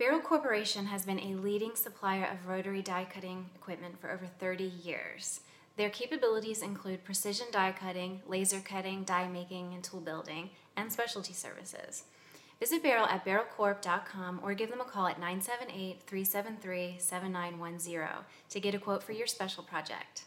Baril Corporation has been a leading supplier of rotary die cutting equipment for over 30 years. Their capabilities include precision die cutting, laser cutting, die making, and tool building, and specialty services. Visit Baril at barilcorp.com or give them a call at 978 373 7910 to get a quote for your special project.